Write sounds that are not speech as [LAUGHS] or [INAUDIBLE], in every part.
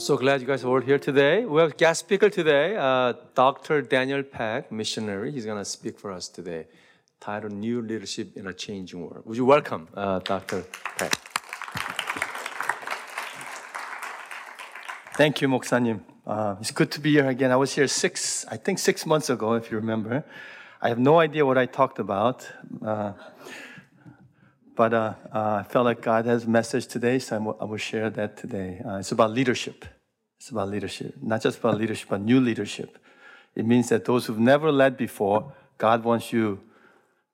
so glad you guys are all here today. We have guest speaker today, uh, Dr. Daniel Peck, missionary. He's going to speak for us today, titled New Leadership in a Changing World. Would you welcome uh, Dr. Peck? Thank you, Moksanim. Uh, it's good to be here again. I was here six, I think six months ago, if you remember. I have no idea what I talked about. Uh, but uh, uh, I felt like God has a message today, so I'm, I will share that today. Uh, it's about leadership. It's about leadership, not just about leadership, but new leadership. It means that those who've never led before, God wants you,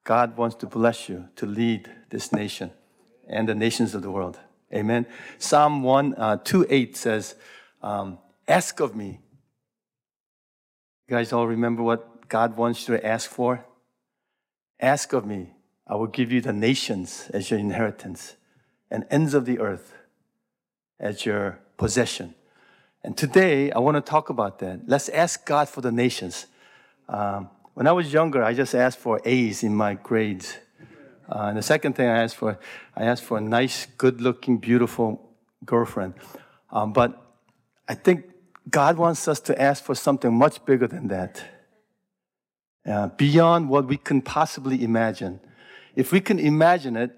God wants to bless you to lead this nation and the nations of the world. Amen. Psalm 1, uh, 2 8 says, um, Ask of me. You guys all remember what God wants you to ask for? Ask of me I will give you the nations as your inheritance and ends of the earth as your possession. And today, I want to talk about that. Let's ask God for the nations. Um, when I was younger, I just asked for A's in my grades. Uh, and the second thing I asked for, I asked for a nice, good looking, beautiful girlfriend. Um, but I think God wants us to ask for something much bigger than that, uh, beyond what we can possibly imagine. If we can imagine it,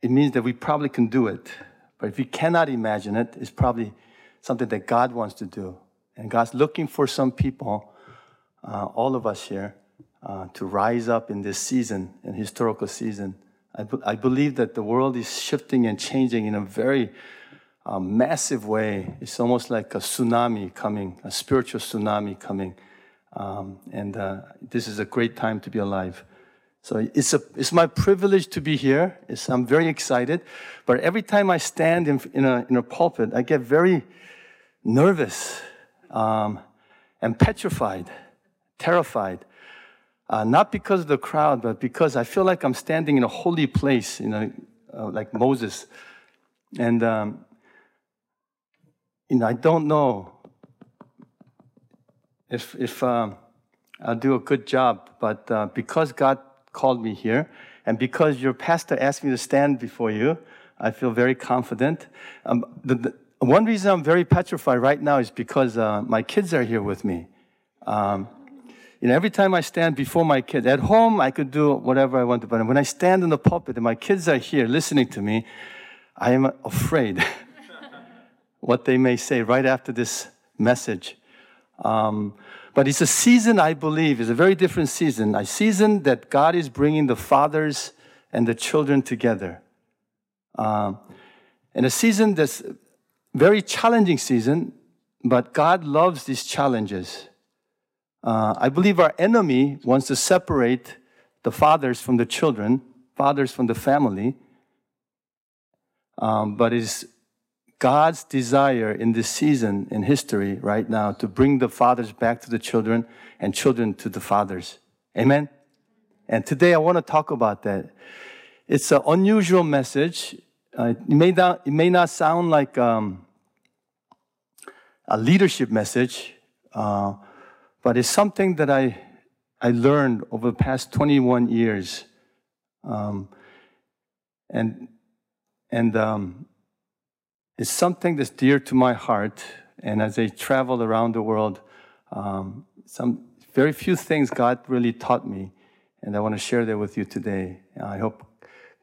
it means that we probably can do it. But if we cannot imagine it, it's probably something that God wants to do. And God's looking for some people, uh, all of us here, uh, to rise up in this season, in historical season. I, be- I believe that the world is shifting and changing in a very uh, massive way. It's almost like a tsunami coming, a spiritual tsunami coming. Um, and uh, this is a great time to be alive. So it's, a, it's my privilege to be here. It's, I'm very excited. But every time I stand in, in, a, in a pulpit, I get very nervous um, and petrified, terrified. Uh, not because of the crowd, but because I feel like I'm standing in a holy place, you know, uh, like Moses. And, um, you know, I don't know if, if um, I'll do a good job, but uh, because God called me here. And because your pastor asked me to stand before you, I feel very confident. Um, the, the, one reason I'm very petrified right now is because uh, my kids are here with me. Um, you know, every time I stand before my kids, at home I could do whatever I want to, but when I stand in the pulpit and my kids are here listening to me, I am afraid [LAUGHS] what they may say right after this message. Um, but it's a season, I believe, is a very different season. A season that God is bringing the fathers and the children together. Um, and a season that's very challenging season, but God loves these challenges. Uh, I believe our enemy wants to separate the fathers from the children, fathers from the family. Um, but it's God's desire in this season in history right now to bring the fathers back to the children and children to the fathers. Amen? And today I want to talk about that. It's an unusual message. Uh, it, may not, it may not sound like um, a leadership message, uh, but it's something that I, I learned over the past 21 years. Um, and and um, it's something that's dear to my heart. And as I travel around the world, um, some very few things God really taught me, and I want to share that with you today. I hope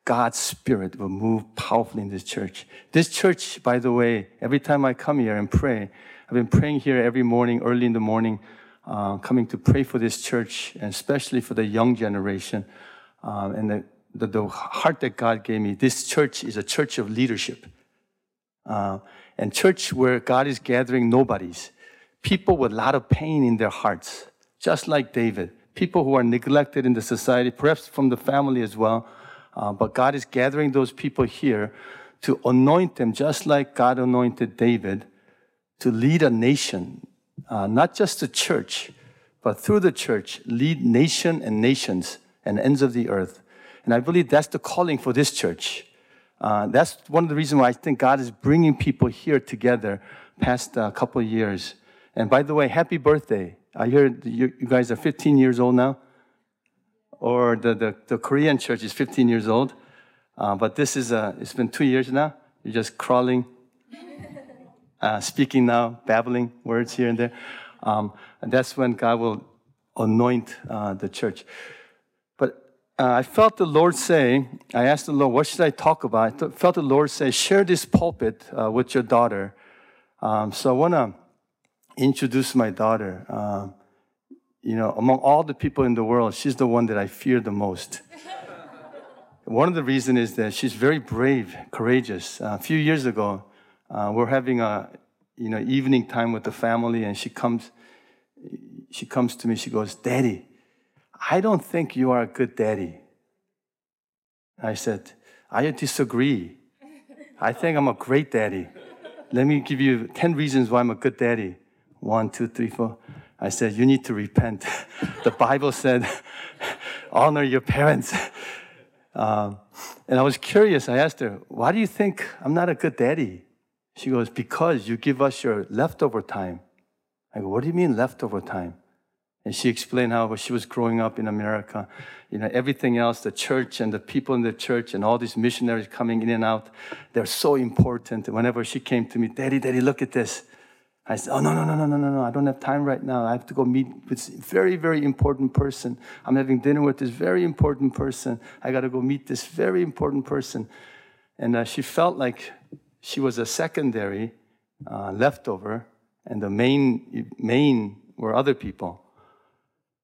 God's Spirit will move powerfully in this church. This church, by the way, every time I come here and pray, I've been praying here every morning, early in the morning, uh, coming to pray for this church, and especially for the young generation, um, and the, the, the heart that God gave me. This church is a church of leadership. Uh, and church where God is gathering nobodies, people with a lot of pain in their hearts, just like David, people who are neglected in the society, perhaps from the family as well. Uh, but God is gathering those people here to anoint them, just like God anointed David, to lead a nation, uh, not just the church, but through the church, lead nation and nations and ends of the earth. And I believe that's the calling for this church. Uh, that's one of the reasons why I think God is bringing people here together past a uh, couple of years. And by the way, happy birthday. I hear you, you guys are 15 years old now. Or the, the, the Korean church is 15 years old. Uh, but this is, uh, it's been two years now. You're just crawling. [LAUGHS] uh, speaking now, babbling words here and there. Um, and that's when God will anoint uh, the church. Uh, I felt the Lord say, I asked the Lord, what should I talk about? I felt the Lord say, share this pulpit uh, with your daughter. Um, so I want to introduce my daughter. Um, you know, among all the people in the world, she's the one that I fear the most. [LAUGHS] one of the reasons is that she's very brave, courageous. Uh, a few years ago, uh, we're having a you know evening time with the family, and she comes she comes to me. She goes, "Daddy, I don't think you are a good daddy." I said, "I disagree. I think I'm a great daddy. Let me give you ten reasons why I'm a good daddy. One, two, three, four. I said, You need to repent. [LAUGHS] the Bible said, [LAUGHS] honor your parents. Um, and I was curious. I asked her, Why do you think I'm not a good daddy? She goes, Because you give us your leftover time. I go, What do you mean leftover time? And she explained how she was growing up in America. You know, everything else, the church and the people in the church and all these missionaries coming in and out, they're so important. Whenever she came to me, Daddy, Daddy, look at this. I said, Oh, no, no, no, no, no, no, no. I don't have time right now. I have to go meet with a very, very important person. I'm having dinner with this very important person. I got to go meet this very important person. And uh, she felt like she was a secondary uh, leftover, and the main, main were other people.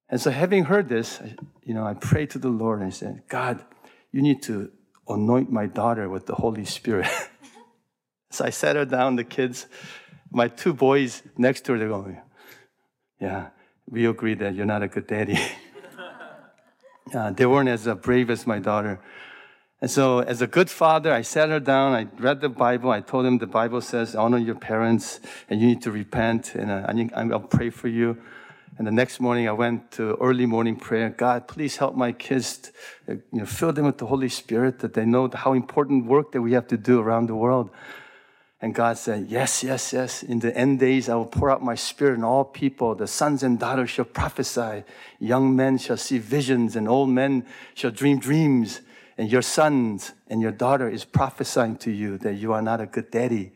And so, having heard this, you know, I prayed to the Lord and said, God, you need to anoint my daughter with the Holy Spirit. [LAUGHS] so I sat her down, the kids, my two boys next to her, they're going, Yeah, we agree that you're not a good daddy. [LAUGHS] uh, they weren't as brave as my daughter. And so, as a good father, I sat her down, I read the Bible, I told them the Bible says, honor your parents, and you need to repent, and uh, I'll pray for you. And the next morning, I went to early morning prayer. God, please help my kids, uh, you know, fill them with the Holy Spirit, that they know how important work that we have to do around the world. And God said, Yes, yes, yes. In the end days, I will pour out my spirit on all people. The sons and daughters shall prophesy. Young men shall see visions, and old men shall dream dreams. And your sons and your daughter is prophesying to you that you are not a good daddy.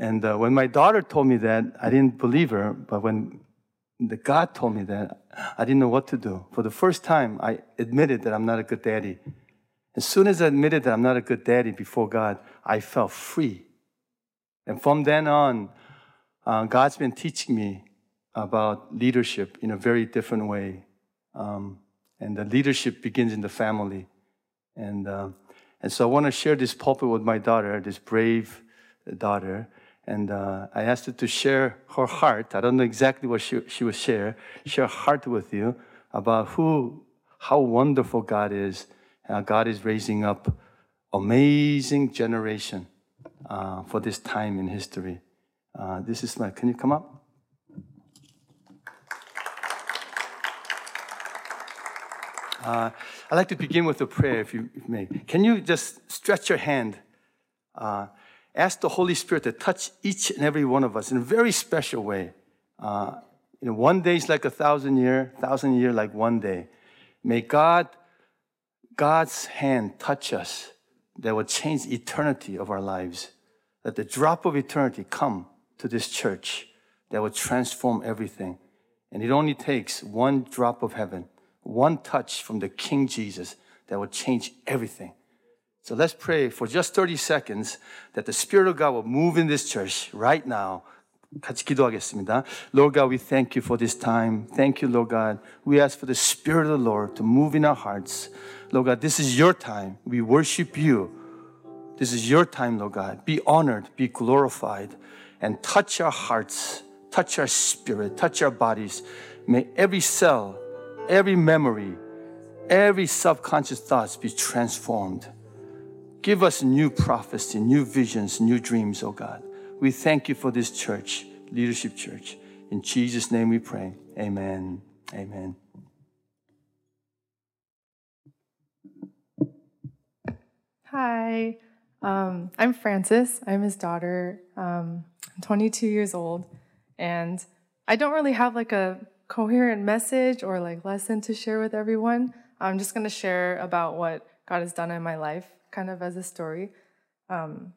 And uh, when my daughter told me that, I didn't believe her. But when the God told me that, I didn't know what to do. For the first time, I admitted that I'm not a good daddy. As soon as I admitted that I'm not a good daddy before God, I felt free. And from then on, uh, God's been teaching me about leadership in a very different way. Um, and the leadership begins in the family. And, uh, and so I want to share this pulpit with my daughter, this brave daughter. And uh, I asked her to share her heart. I don't know exactly what she, she will share. Share heart with you about who, how wonderful God is uh, God is raising up amazing generation uh, for this time in history. Uh, this is my, can you come up? Uh, I'd like to begin with a prayer, if you, if you may. Can you just stretch your hand? Uh, ask the Holy Spirit to touch each and every one of us in a very special way. Uh, you know, one day is like a thousand year, thousand year like one day. May God God's hand touch us that will change eternity of our lives. That the drop of eternity come to this church that will transform everything. And it only takes one drop of heaven, one touch from the King Jesus that will change everything. So let's pray for just 30 seconds that the Spirit of God will move in this church right now 같이 기도하겠습니다. Lord God, we thank you for this time. Thank you, Lord God. We ask for the Spirit of the Lord to move in our hearts. Lord God, this is your time. We worship you. This is your time, Lord God. Be honored, be glorified, and touch our hearts, touch our spirit, touch our bodies. May every cell, every memory, every subconscious thoughts be transformed. Give us new prophecy, new visions, new dreams, oh God. We thank you for this church, Leadership Church. In Jesus' name we pray. Amen. Amen. Hi, um, I'm Frances. I'm his daughter. Um, I'm 22 years old, and I don't really have like a coherent message or like lesson to share with everyone. I'm just going to share about what God has done in my life, kind of as a story. Um,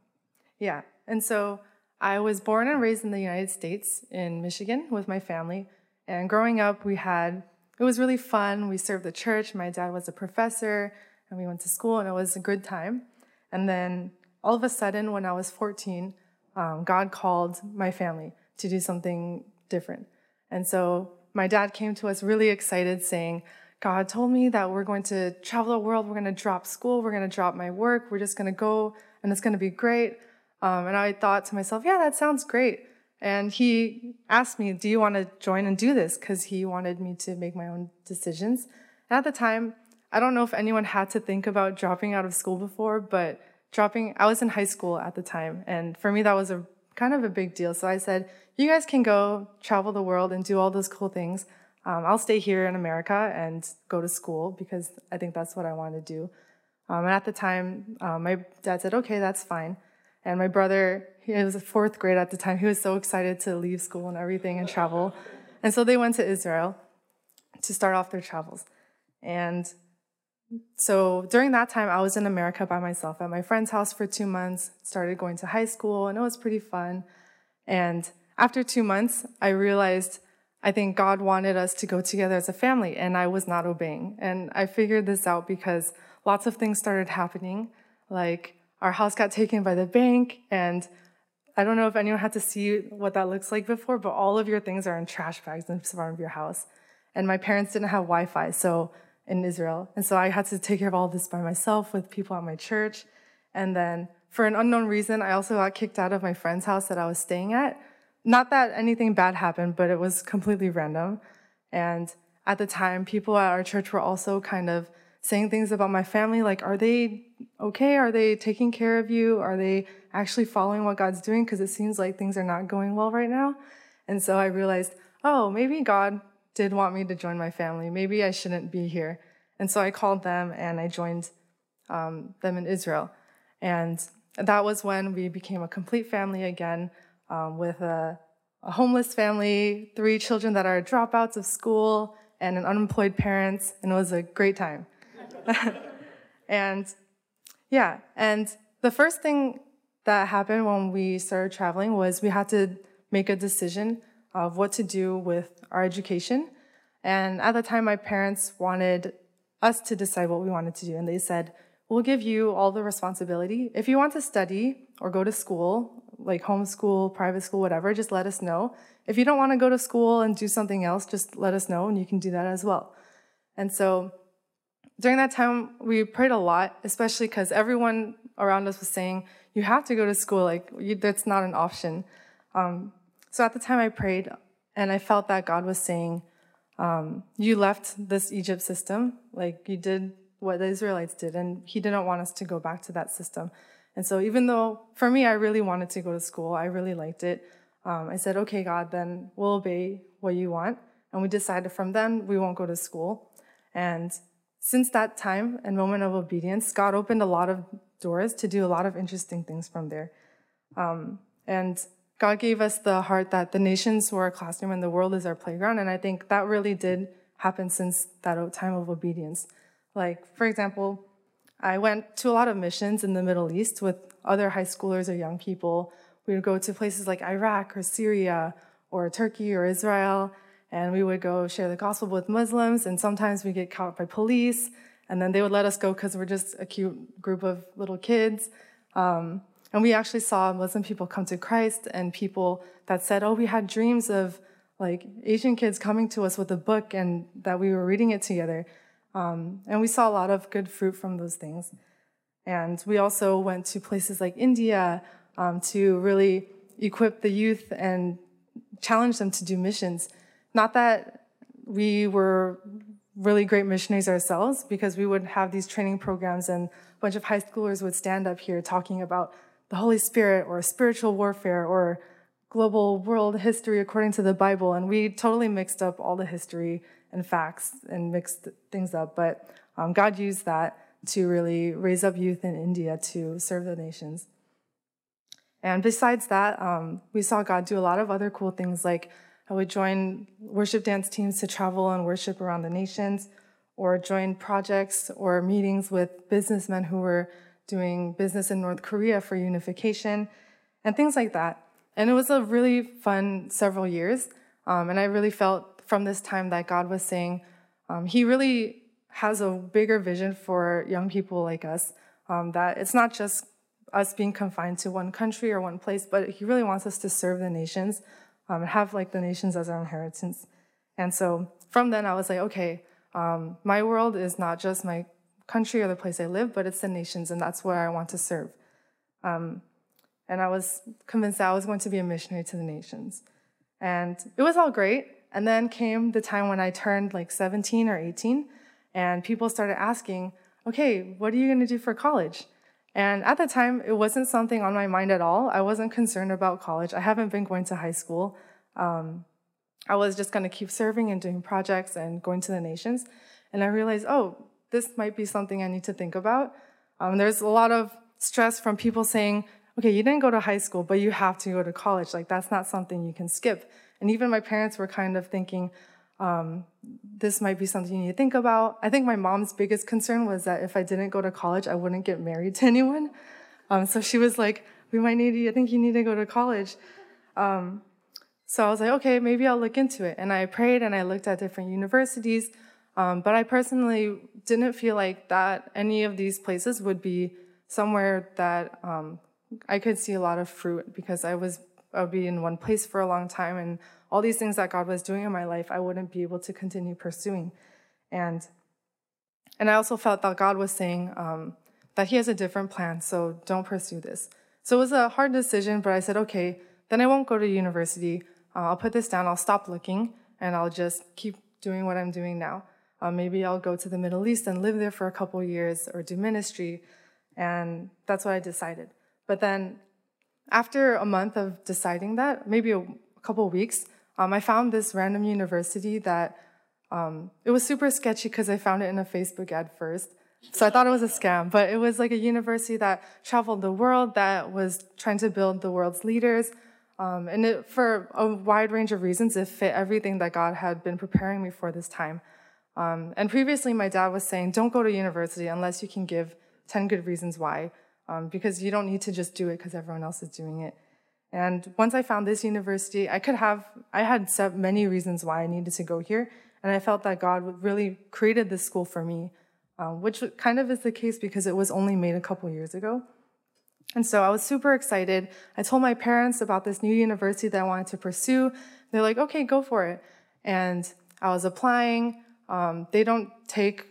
yeah, and so I was born and raised in the United States in Michigan with my family. And growing up, we had, it was really fun. We served the church. My dad was a professor, and we went to school, and it was a good time. And then all of a sudden, when I was 14, um, God called my family to do something different. And so my dad came to us really excited, saying, God told me that we're going to travel the world, we're going to drop school, we're going to drop my work, we're just going to go, and it's going to be great. Um, and I thought to myself, yeah, that sounds great. And he asked me, do you want to join and do this? Because he wanted me to make my own decisions. And at the time, I don't know if anyone had to think about dropping out of school before, but dropping, I was in high school at the time. And for me, that was a kind of a big deal. So I said, you guys can go travel the world and do all those cool things. Um, I'll stay here in America and go to school because I think that's what I want to do. Um, and at the time, um, my dad said, okay, that's fine. And my brother, he was a fourth grade at the time. He was so excited to leave school and everything and travel. And so they went to Israel to start off their travels. And so during that time, I was in America by myself at my friend's house for two months, started going to high school, and it was pretty fun. And after two months, I realized I think God wanted us to go together as a family, and I was not obeying. And I figured this out because lots of things started happening. Like our house got taken by the bank, and I don't know if anyone had to see what that looks like before, but all of your things are in trash bags in front of your house. And my parents didn't have Wi Fi, so in Israel. And so I had to take care of all this by myself with people at my church. And then for an unknown reason, I also got kicked out of my friend's house that I was staying at. Not that anything bad happened, but it was completely random. And at the time, people at our church were also kind of saying things about my family like, are they okay? Are they taking care of you? Are they actually following what God's doing? Because it seems like things are not going well right now. And so I realized, oh, maybe God did want me to join my family. Maybe I shouldn't be here. And so I called them and I joined um, them in Israel. And that was when we became a complete family again um, with a, a homeless family, three children that are dropouts of school, and an unemployed parents. And it was a great time. [LAUGHS] and yeah, and the first thing that happened when we started traveling was we had to make a decision of what to do with our education. And at the time, my parents wanted us to decide what we wanted to do. And they said, We'll give you all the responsibility. If you want to study or go to school, like homeschool, private school, whatever, just let us know. If you don't want to go to school and do something else, just let us know and you can do that as well. And so during that time, we prayed a lot, especially because everyone around us was saying, You have to go to school. Like, you, that's not an option. Um, so at the time, I prayed and I felt that God was saying, um, You left this Egypt system, like you did what the Israelites did, and He didn't want us to go back to that system. And so, even though for me, I really wanted to go to school, I really liked it, um, I said, Okay, God, then we'll obey what you want. And we decided from then we won't go to school. And since that time and moment of obedience, God opened a lot of doors to do a lot of interesting things from there. Um, and God gave us the heart that the nations were our classroom and the world is our playground. And I think that really did happen since that time of obedience. Like, for example, I went to a lot of missions in the Middle East with other high schoolers or young people. We would go to places like Iraq or Syria or Turkey or Israel, and we would go share the gospel with Muslims. And sometimes we get caught by police, and then they would let us go because we're just a cute group of little kids. Um, and we actually saw Muslim people come to Christ and people that said, oh, we had dreams of like Asian kids coming to us with a book and that we were reading it together. Um, and we saw a lot of good fruit from those things. And we also went to places like India um, to really equip the youth and challenge them to do missions. Not that we were really great missionaries ourselves, because we would have these training programs and a bunch of high schoolers would stand up here talking about the Holy Spirit or spiritual warfare or global world history according to the Bible. And we totally mixed up all the history and facts and mixed things up. But um, God used that to really raise up youth in India to serve the nations. And besides that, um, we saw God do a lot of other cool things like I would join worship dance teams to travel and worship around the nations, or join projects or meetings with businessmen who were doing business in North Korea for unification and things like that. And it was a really fun several years. Um, and I really felt from this time that God was saying, um, He really has a bigger vision for young people like us, um, that it's not just us being confined to one country or one place, but He really wants us to serve the nations um, and have like the nations as our inheritance. And so from then, I was like, okay, um, my world is not just my country or the place I live, but it's the nations, and that's where I want to serve. Um, and I was convinced that I was going to be a missionary to the nations. And it was all great. And then came the time when I turned like 17 or 18, and people started asking, okay, what are you going to do for college? And at the time, it wasn't something on my mind at all. I wasn't concerned about college. I haven't been going to high school. Um, I was just going to keep serving and doing projects and going to the nations. And I realized, oh, this might be something I need to think about. Um, there's a lot of stress from people saying, okay, you didn't go to high school, but you have to go to college. Like, that's not something you can skip. And even my parents were kind of thinking, um, this might be something you need to think about. I think my mom's biggest concern was that if I didn't go to college, I wouldn't get married to [LAUGHS] anyone. Um, so she was like, we might need you, I think you need to go to college. Um, so I was like, okay, maybe I'll look into it. And I prayed and I looked at different universities. Um, but I personally didn't feel like that any of these places would be somewhere that um, I could see a lot of fruit because I was I would be in one place for a long time and all these things that God was doing in my life I wouldn't be able to continue pursuing. And and I also felt that God was saying um, that He has a different plan so don't pursue this. So it was a hard decision but I said okay then I won't go to university. Uh, I'll put this down. I'll stop looking and I'll just keep doing what I'm doing now. Uh, maybe I'll go to the Middle East and live there for a couple years or do ministry. And that's what I decided. But then after a month of deciding that, maybe a couple weeks, um, I found this random university that um, it was super sketchy because I found it in a Facebook ad first. So I thought it was a scam, but it was like a university that traveled the world, that was trying to build the world's leaders. Um, and it, for a wide range of reasons, it fit everything that God had been preparing me for this time. Um, and previously, my dad was saying, don't go to university unless you can give 10 good reasons why um, because you don't need to just do it because everyone else is doing it. And once I found this university, I could have, I had many reasons why I needed to go here. And I felt that God really created this school for me, um, which kind of is the case because it was only made a couple years ago. And so I was super excited. I told my parents about this new university that I wanted to pursue. They're like, okay, go for it. And I was applying. Um, they don't take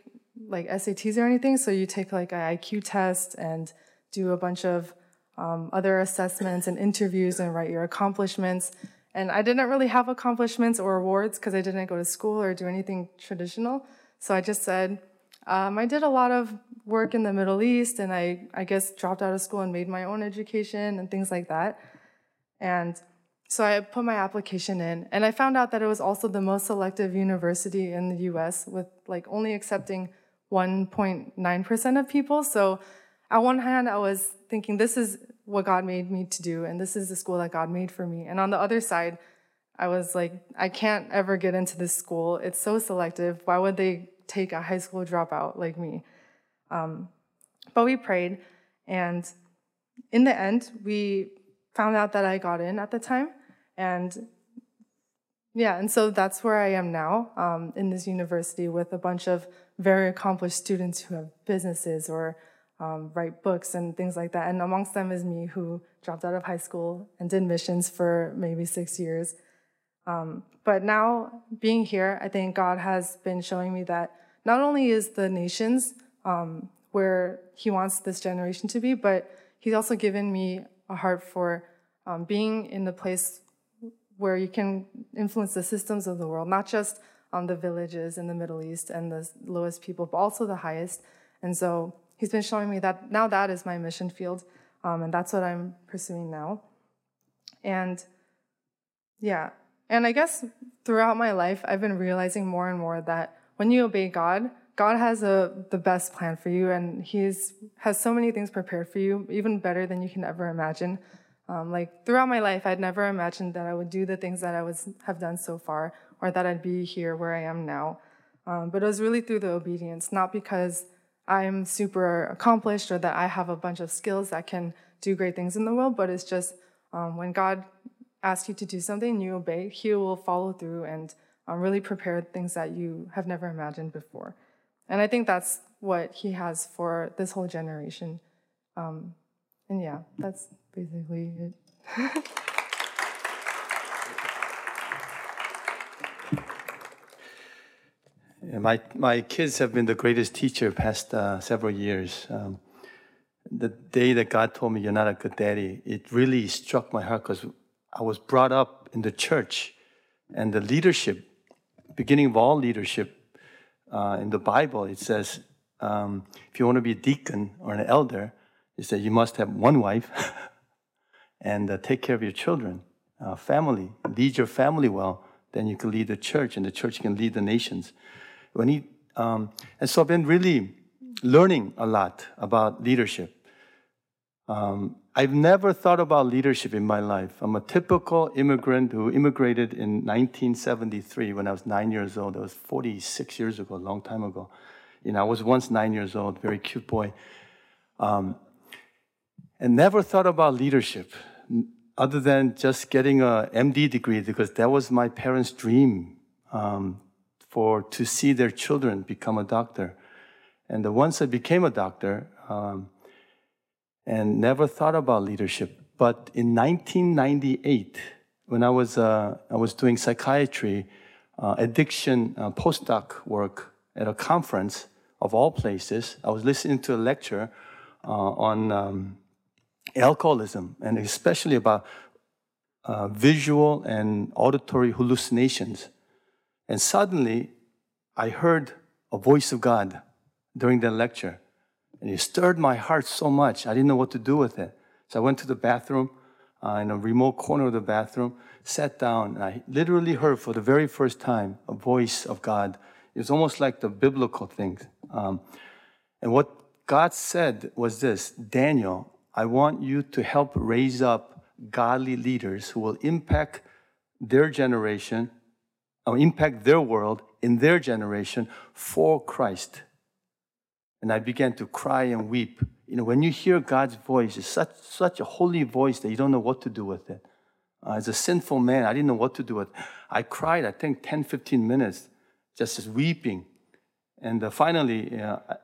like SATs or anything, so you take like an IQ test and do a bunch of um, other assessments and interviews and write your accomplishments. And I didn't really have accomplishments or awards because I didn't go to school or do anything traditional. So I just said, um, I did a lot of work in the Middle East and I, I guess dropped out of school and made my own education and things like that. And so I put my application in and I found out that it was also the most selective university in the US with like only accepting 1.9% of people. So on one hand, I was thinking, this is what God made me to do, and this is the school that God made for me. And on the other side, I was like, I can't ever get into this school. It's so selective. Why would they take a high school dropout like me? Um, but we prayed, and in the end, we found out that I got in at the time. And yeah, and so that's where I am now um, in this university with a bunch of very accomplished students who have businesses or um, write books and things like that. And amongst them is me, who dropped out of high school and did missions for maybe six years. Um, but now, being here, I think God has been showing me that not only is the nations um, where He wants this generation to be, but He's also given me a heart for um, being in the place where you can influence the systems of the world, not just on the villages in the Middle East and the lowest people, but also the highest. And so he's been showing me that now that is my mission field, um, and that's what I'm pursuing now. And yeah, and I guess throughout my life, I've been realizing more and more that when you obey God, God has a the best plan for you, and He's has so many things prepared for you, even better than you can ever imagine. Um, like throughout my life, I'd never imagined that I would do the things that I was have done so far, or that I'd be here where I am now. Um, but it was really through the obedience, not because I'm super accomplished or that I have a bunch of skills that can do great things in the world, but it's just um, when God asks you to do something, you obey, He will follow through and um, really prepare things that you have never imagined before. And I think that's what He has for this whole generation. Um, and yeah, that's basically it. [LAUGHS] my, my kids have been the greatest teacher past uh, several years. Um, the day that God told me you're not a good daddy, it really struck my heart because I was brought up in the church and the leadership, beginning of all leadership uh, in the Bible, it says um, if you want to be a deacon or an elder, it says you must have one wife [LAUGHS] and uh, take care of your children, uh, family, lead your family well. Then you can lead the church, and the church can lead the nations. When he, um, and so I've been really learning a lot about leadership. Um, I've never thought about leadership in my life. I'm a typical immigrant who immigrated in 1973 when I was nine years old. That was 46 years ago, a long time ago. You know, I was once nine years old, very cute boy. Um, and never thought about leadership other than just getting a MD degree because that was my parents' dream um, for to see their children become a doctor. And the ones that became a doctor, um, and never thought about leadership. But in 1998, when I was, uh, I was doing psychiatry, uh, addiction uh, postdoc work at a conference of all places, I was listening to a lecture uh, on um, alcoholism and especially about uh, visual and auditory hallucinations. And suddenly, I heard a voice of God during that lecture. And it stirred my heart so much, I didn't know what to do with it. So I went to the bathroom, uh, in a remote corner of the bathroom, sat down, and I literally heard for the very first time a voice of God. It was almost like the biblical thing. Um, and what God said was this Daniel, I want you to help raise up godly leaders who will impact their generation, or impact their world in their generation for Christ. And I began to cry and weep. You know, when you hear God's voice, it's such, such a holy voice that you don't know what to do with it. Uh, as a sinful man, I didn't know what to do with it. I cried, I think, 10, 15 minutes, just, just weeping. And uh, finally, know, I,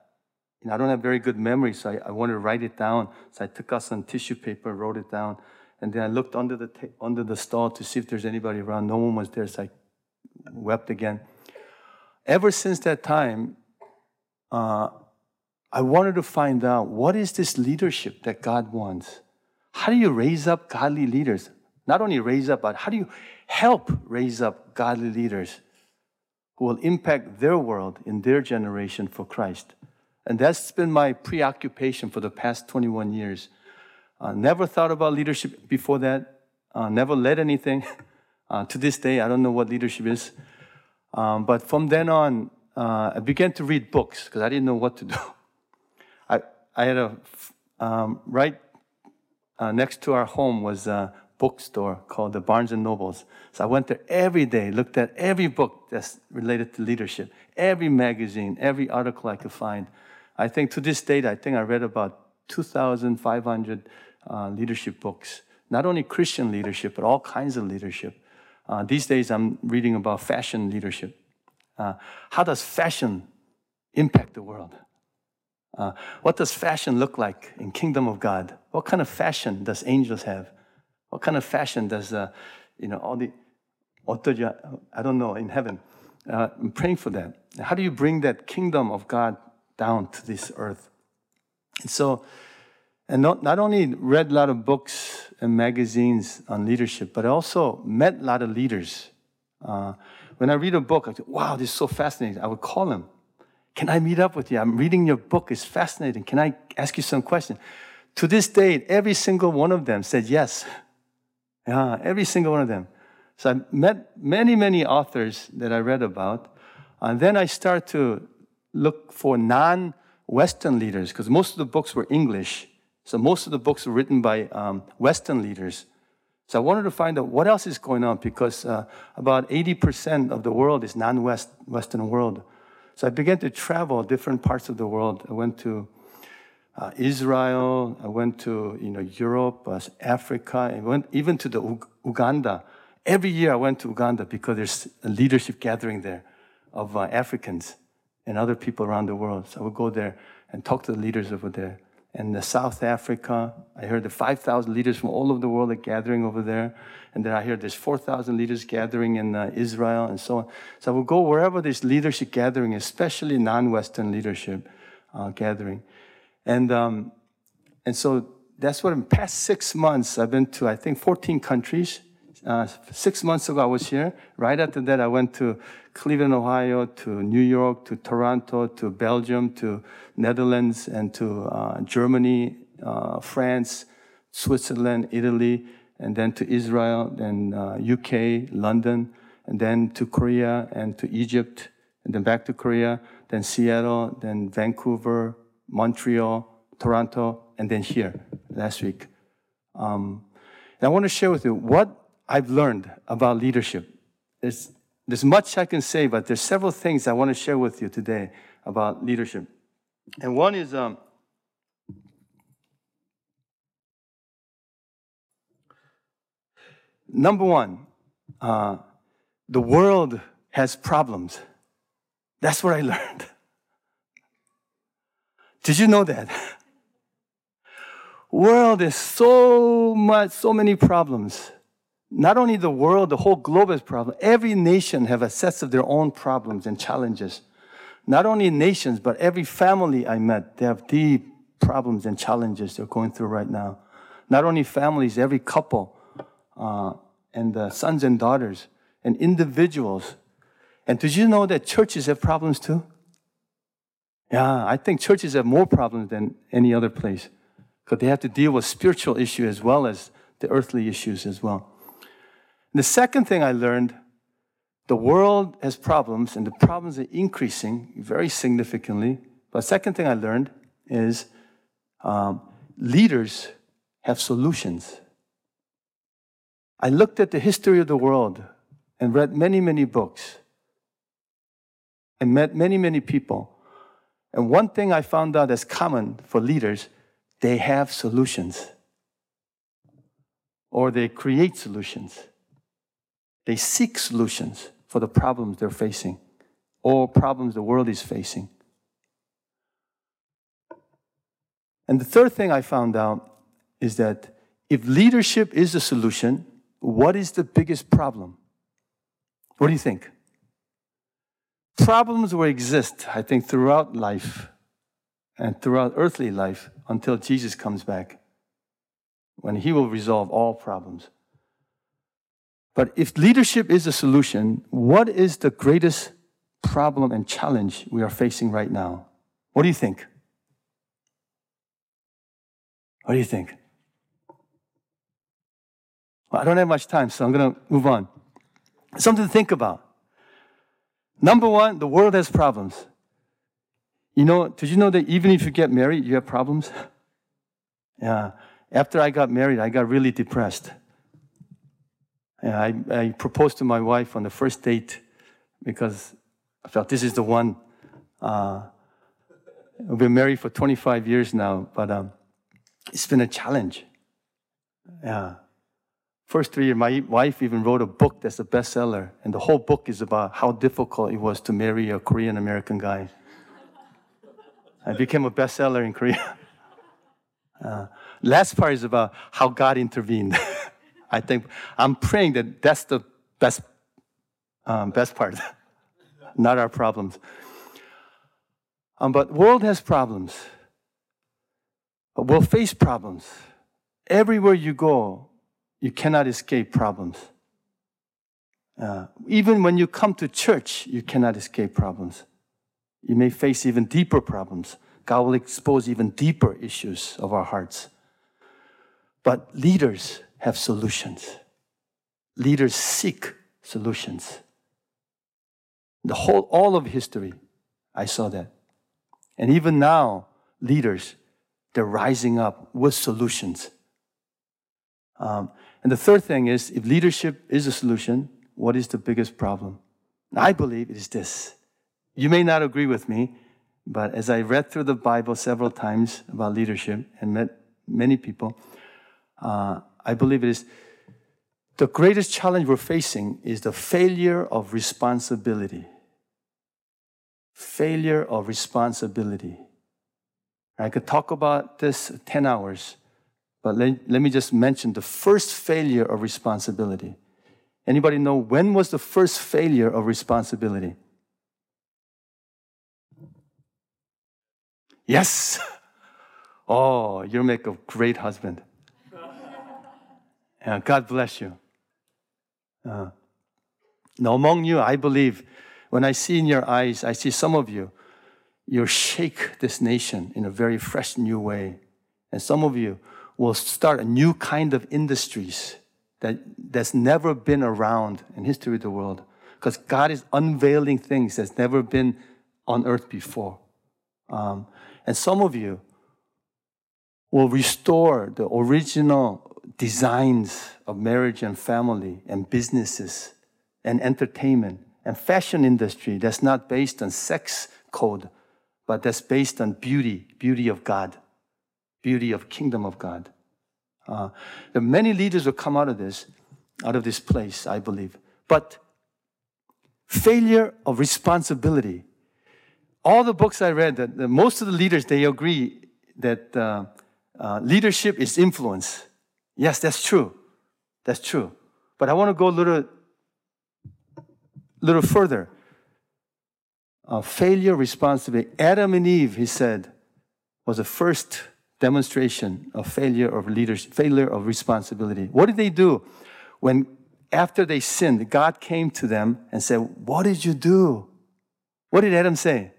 you know, I don't have very good memory, so I, I, wanted to write it down. So I took out some tissue paper, wrote it down, and then I looked under the, under the stall to see if there's anybody around. No one was there, so I wept again. Ever since that time, uh, I wanted to find out what is this leadership that God wants? How do you raise up godly leaders? Not only raise up, but how do you help raise up godly leaders who will impact their world in their generation for Christ? And that's been my preoccupation for the past 21 years. Uh, never thought about leadership before that, uh, never led anything. [LAUGHS] Uh, to this day, I don't know what leadership is. Um, but from then on, uh, I began to read books because I didn't know what to do. [LAUGHS] I had a um, right uh, next to our home was a bookstore called the Barnes and Nobles. So I went there every day, looked at every book that's related to leadership, every magazine, every article I could find. I think to this date, I think I read about 2,500 uh, leadership books. Not only Christian leadership, but all kinds of leadership. Uh, these days, I'm reading about fashion leadership. Uh, how does fashion impact the world? Uh, what does fashion look like in kingdom of God? What kind of fashion does angels have? What kind of fashion does, uh, you know, all the, I don't know, in heaven? Uh, I'm praying for that. How do you bring that kingdom of God down to this earth? And so, and not, not only read a lot of books and magazines on leadership, but I also met a lot of leaders. Uh, when I read a book, I think, wow, this is so fascinating. I would call them can I meet up with you? I'm reading your book. It's fascinating. Can I ask you some questions? To this day, every single one of them said yes. [LAUGHS] Yeah, every single one of them. So I met many, many authors that I read about. And then I start to look for non Western leaders, because most of the books were English. So most of the books were written by um, Western leaders. So I wanted to find out what else is going on, because uh, about 80% of the world is non Western world. So I began to travel different parts of the world. I went to uh, Israel, I went to you know, Europe, uh, Africa, I went even to the U- Uganda. Every year I went to Uganda because there's a leadership gathering there of uh, Africans and other people around the world. So I would go there and talk to the leaders over there. And the South Africa, I heard the 5,000 leaders from all over the world are gathering over there. And then I hear there's 4,000 leaders gathering in uh, Israel and so on. So I will go wherever there's leadership gathering, especially non-Western leadership uh, gathering. And, um, and so that's what in the past six months, I've been to, I think, 14 countries. Uh, six months ago, I was here. Right after that, I went to Cleveland, Ohio, to New York, to Toronto, to Belgium, to Netherlands, and to uh, Germany, uh, France, Switzerland, Italy, and then to Israel, then UK, uh, London, and then to Korea and to Egypt, and then back to Korea, then Seattle, then Vancouver, Montreal, Toronto, and then here last week. Um, and I want to share with you what I've learned about leadership. There's, there's much I can say, but there's several things I want to share with you today about leadership. And one is um, Number one, uh, the world has problems. That's what I [LAUGHS] learned. Did you know that? [LAUGHS] world is so much, so many problems. Not only the world, the whole globe has problems. Every nation have a set of their own problems and challenges. Not only nations, but every family I met, they have deep problems and challenges they're going through right now. Not only families, every couple uh, and sons and daughters and individuals. And did you know that churches have problems too? Yeah, I think churches have more problems than any other place because they have to deal with spiritual issues as well as the earthly issues as well. And the second thing I learned the world has problems and the problems are increasing very significantly. But second thing I learned is um, leaders have solutions. I looked at the history of the world and read many, many books and met many, many people. And one thing I found out that's common for leaders, they have solutions or they create solutions. They seek solutions for the problems they're facing or problems the world is facing. And the third thing I found out is that if leadership is the solution, what is the biggest problem? What do you think? Problems will exist, I think, throughout life and throughout earthly life until Jesus comes back, when he will resolve all problems. But if leadership is a solution, what is the greatest problem and challenge we are facing right now? What do you think? What do you think? Well, I don't have much time, so I'm going to move on. Something to think about. Number one, the world has problems. You know, did you know that even if you get married, you have problems? [LAUGHS] yeah. After I got married, I got really depressed. I, I proposed to my wife on the first date because I felt this is the one. Uh, we've been married for 25 years now, but um, it's been a challenge. Yeah. First three years, my wife even wrote a book that's a bestseller, and the whole book is about how difficult it was to marry a Korean American guy. I became a bestseller in Korea. [LAUGHS] Uh, last part is about how God intervened. [LAUGHS] I think I'm praying that that's the best, um, best part, [LAUGHS] not our problems. Um, but world has problems. We'll face problems. Everywhere you go, you cannot escape problems. Uh, even when you come to church, you cannot escape problems. You may face even deeper problems. God will expose even deeper issues of our hearts. But leaders have solutions. Leaders seek solutions. The whole, all of history, I saw that. And even now, leaders, they're rising up with solutions. Um, and the third thing is if leadership is a solution, what is the biggest problem? I believe it is this You may not agree with me, but as I read through the Bible several times about leadership and met many people, uh, I believe it is the greatest challenge we're facing is the failure of responsibility. Failure of responsibility. I could talk about this 10 hours, but let, let me just mention the first failure of responsibility. Anybody know when was the first failure of responsibility? Yes. [LAUGHS] Oh, you make a great husband. Yeah, God bless you. Uh, now, among you, I believe, when I see in your eyes, I see some of you, you shake this nation in a very fresh new way. And some of you will start a new kind of industries that, that's never been around in history of the world. Because God is unveiling things that's never been on earth before. Um, and some of you will restore the original designs of marriage and family and businesses and entertainment and fashion industry that's not based on sex code, but that's based on beauty, beauty of God, beauty of kingdom of God. Uh, many leaders will come out of this, out of this place, I believe. But failure of responsibility. All the books I read, that, most of the leaders they agree that uh, uh, leadership is influence. Yes, that's true. That's true. But I want to go a little, little further. Failure responsibility. Adam and Eve, he said, was the first demonstration of failure of leadership, failure of responsibility. What did they do when after they sinned, God came to them and said, What did you do? What did Adam say?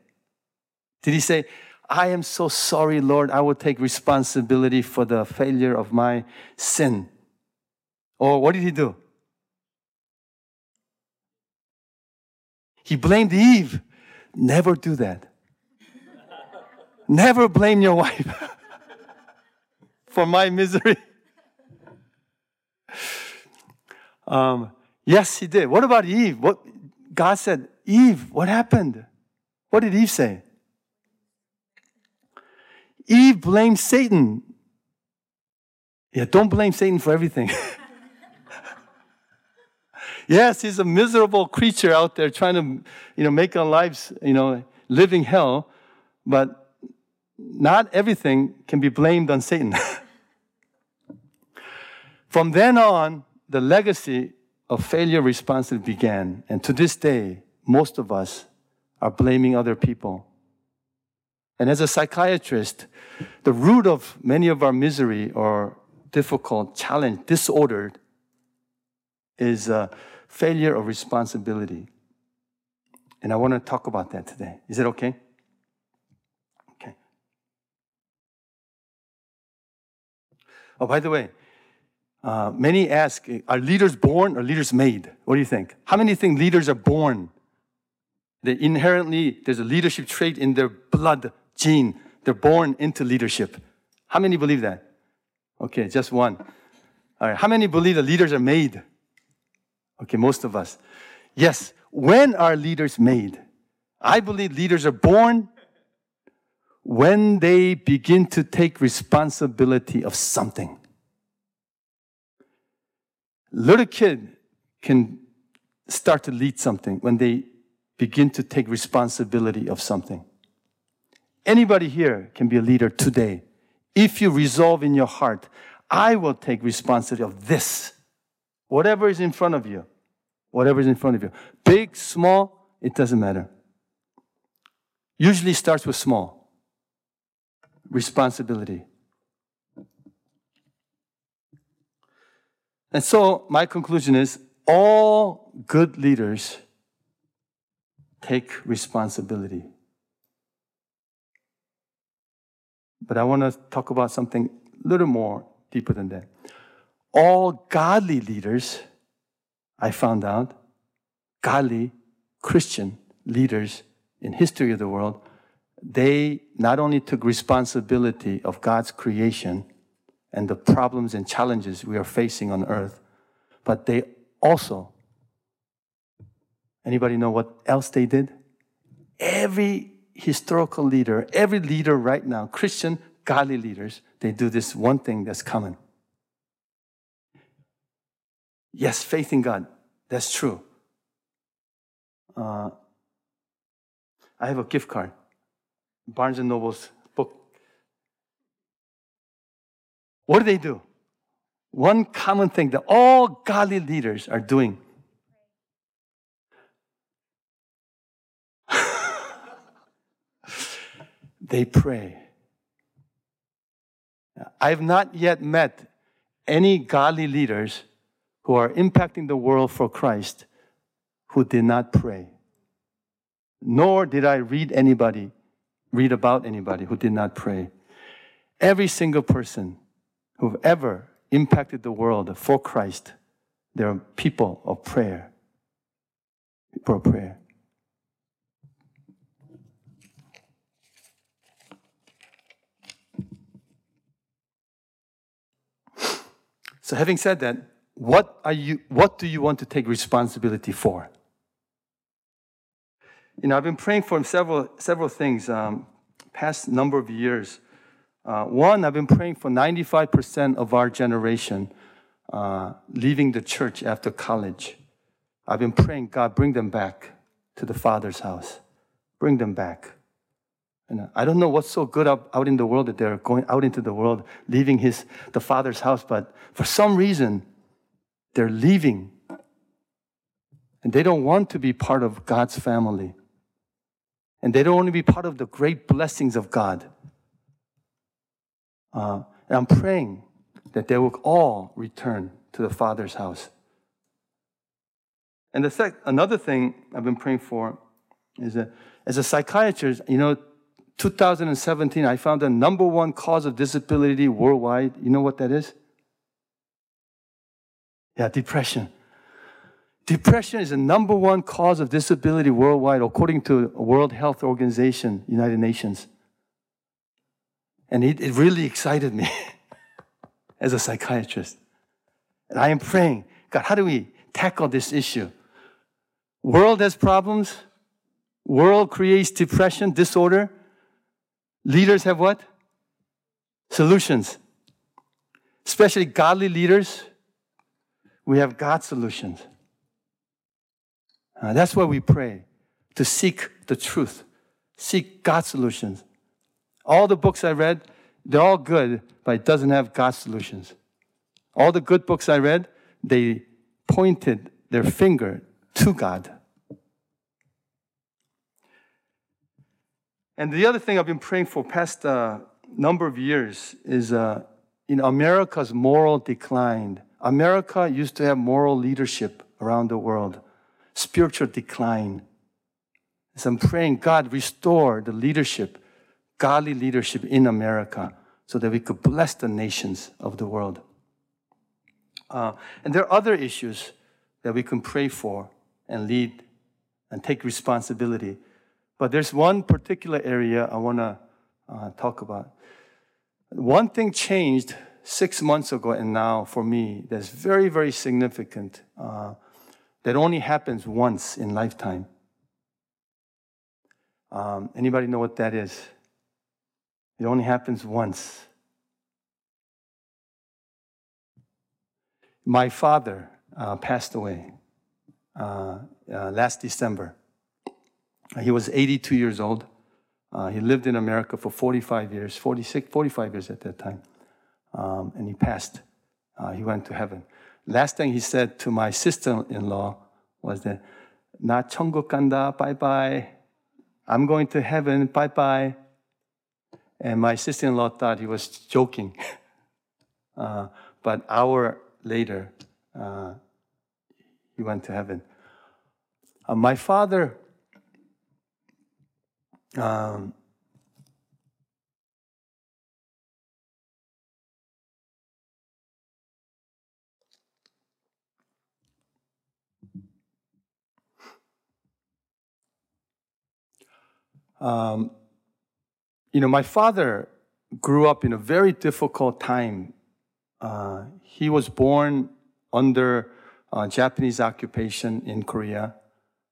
Did he say, I am so sorry, Lord, I will take responsibility for the failure of my sin? Or what did he do? He blamed Eve. Never do that. Never blame your wife. [LAUGHS] for my misery? [LAUGHS] Um, yes, he did. What about Eve? What God said, Eve, what happened? What did Eve say? Eve blamed Satan. Yeah, don't blame Satan for everything. [LAUGHS] yes, he's a miserable creature out there trying to, you know, make our lives, you know, living hell, but not everything can be blamed on Satan. [LAUGHS] From then on, the legacy of failure responsibility began. And to this day, most of us are blaming other people. And as a psychiatrist, the root of many of our misery or difficult, challenge, disordered, is a failure of responsibility. And I want to talk about that today. Is it okay? Okay. Oh, by the way, uh, many ask, are leaders born or leaders made? What do you think? How many think leaders are born? That inherently, there's a leadership trait in their blood gene. They're born into leadership. How many believe that? Okay, just one. All right, how many believe that leaders are made? Okay, most of us. Yes, when are leaders made? I believe leaders are born when they begin to take responsibility of something. Little kid can start to lead something when they begin to take responsibility of something. Anybody here can be a leader today. If you resolve in your heart, I will take responsibility of this. Whatever is in front of you, whatever is in front of you. Big, small, it doesn't matter. Usually starts with small. Responsibility. And so, my conclusion is all good leaders take responsibility. But I want to talk about something a little more deeper than that. All godly leaders, I found out, godly Christian leaders in history of the world, they not only took responsibility of God's creation, and the problems and challenges we are facing on earth, but they also, anybody know what else they did? every historical leader, every leader right now, Christian, godly leaders, they do this one thing that's common. Yes, faith in God. That's true. Uh, I have a gift card. Barnes and Noble's book. What do they do? One common thing that all godly leaders are doing. They pray. I've not yet met any godly leaders who are impacting the world for Christ who did not pray. Nor did I read anybody, read about anybody who did not pray. Every single person who've ever impacted the world for Christ, they're people of prayer. People of prayer. So having said that, what are you what do you want to take responsibility for? You know, I've been praying for several several things um, past number of years. Uh, one, I've been praying for 95% of our generation uh, leaving the church after college. I've been praying, God, bring them back to the Father's house. Bring them back. And I don't know what's so good out, out in the world that they're going out into the world, leaving his, the Father's house, but for some reason, they're leaving. And they don't want to be part of God's family. And they don't want to be part of the great blessings of God. Uh, and I'm praying that they will all return to the Father's house. And the sec- another thing I've been praying for is that as a psychiatrist, you know, 2017, I found the number one cause of disability worldwide. You know what that is? Yeah, depression. Depression is the number one cause of disability worldwide, according to World Health Organization, United Nations. And it, it really excited me [LAUGHS] as a psychiatrist. And I am praying, God, how do we tackle this issue? World has problems. World creates depression, disorder. Leaders have what? Solutions. Especially godly leaders, we have God's solutions. Uh, that's why we pray to seek the truth, seek God's solutions. All the books I read, they're all good, but it doesn't have God's solutions. All the good books I read, they pointed their finger to God. And the other thing I've been praying for past uh, number of years is uh, in America's moral decline. America used to have moral leadership around the world, spiritual decline. So I'm praying, God, restore the leadership, godly leadership in America so that we could bless the nations of the world. Uh, and there are other issues that we can pray for and lead and take responsibility. But there's one particular area I want to uh, talk about. One thing changed six months ago and now for me that's very, very significant. Uh, that only happens once in lifetime. Um, anybody know what that is? It only happens once. My father uh, passed away uh, uh last December. He was 82 years old. Uh, he lived in America for 45 years, 46, 45 years at that time. Um, and he passed. Uh, he went to heaven. Last thing he said to my sister-in-law was that, "Na 천국 간다, bye bye. I'm going to heaven, bye bye." And my sister-in-law thought he was joking. [LAUGHS] uh, but hour later, uh, he went to heaven. Uh, my father um, um, you know, my father grew up in a very difficult time. Uh, he was born under uh, Japanese occupation in Korea.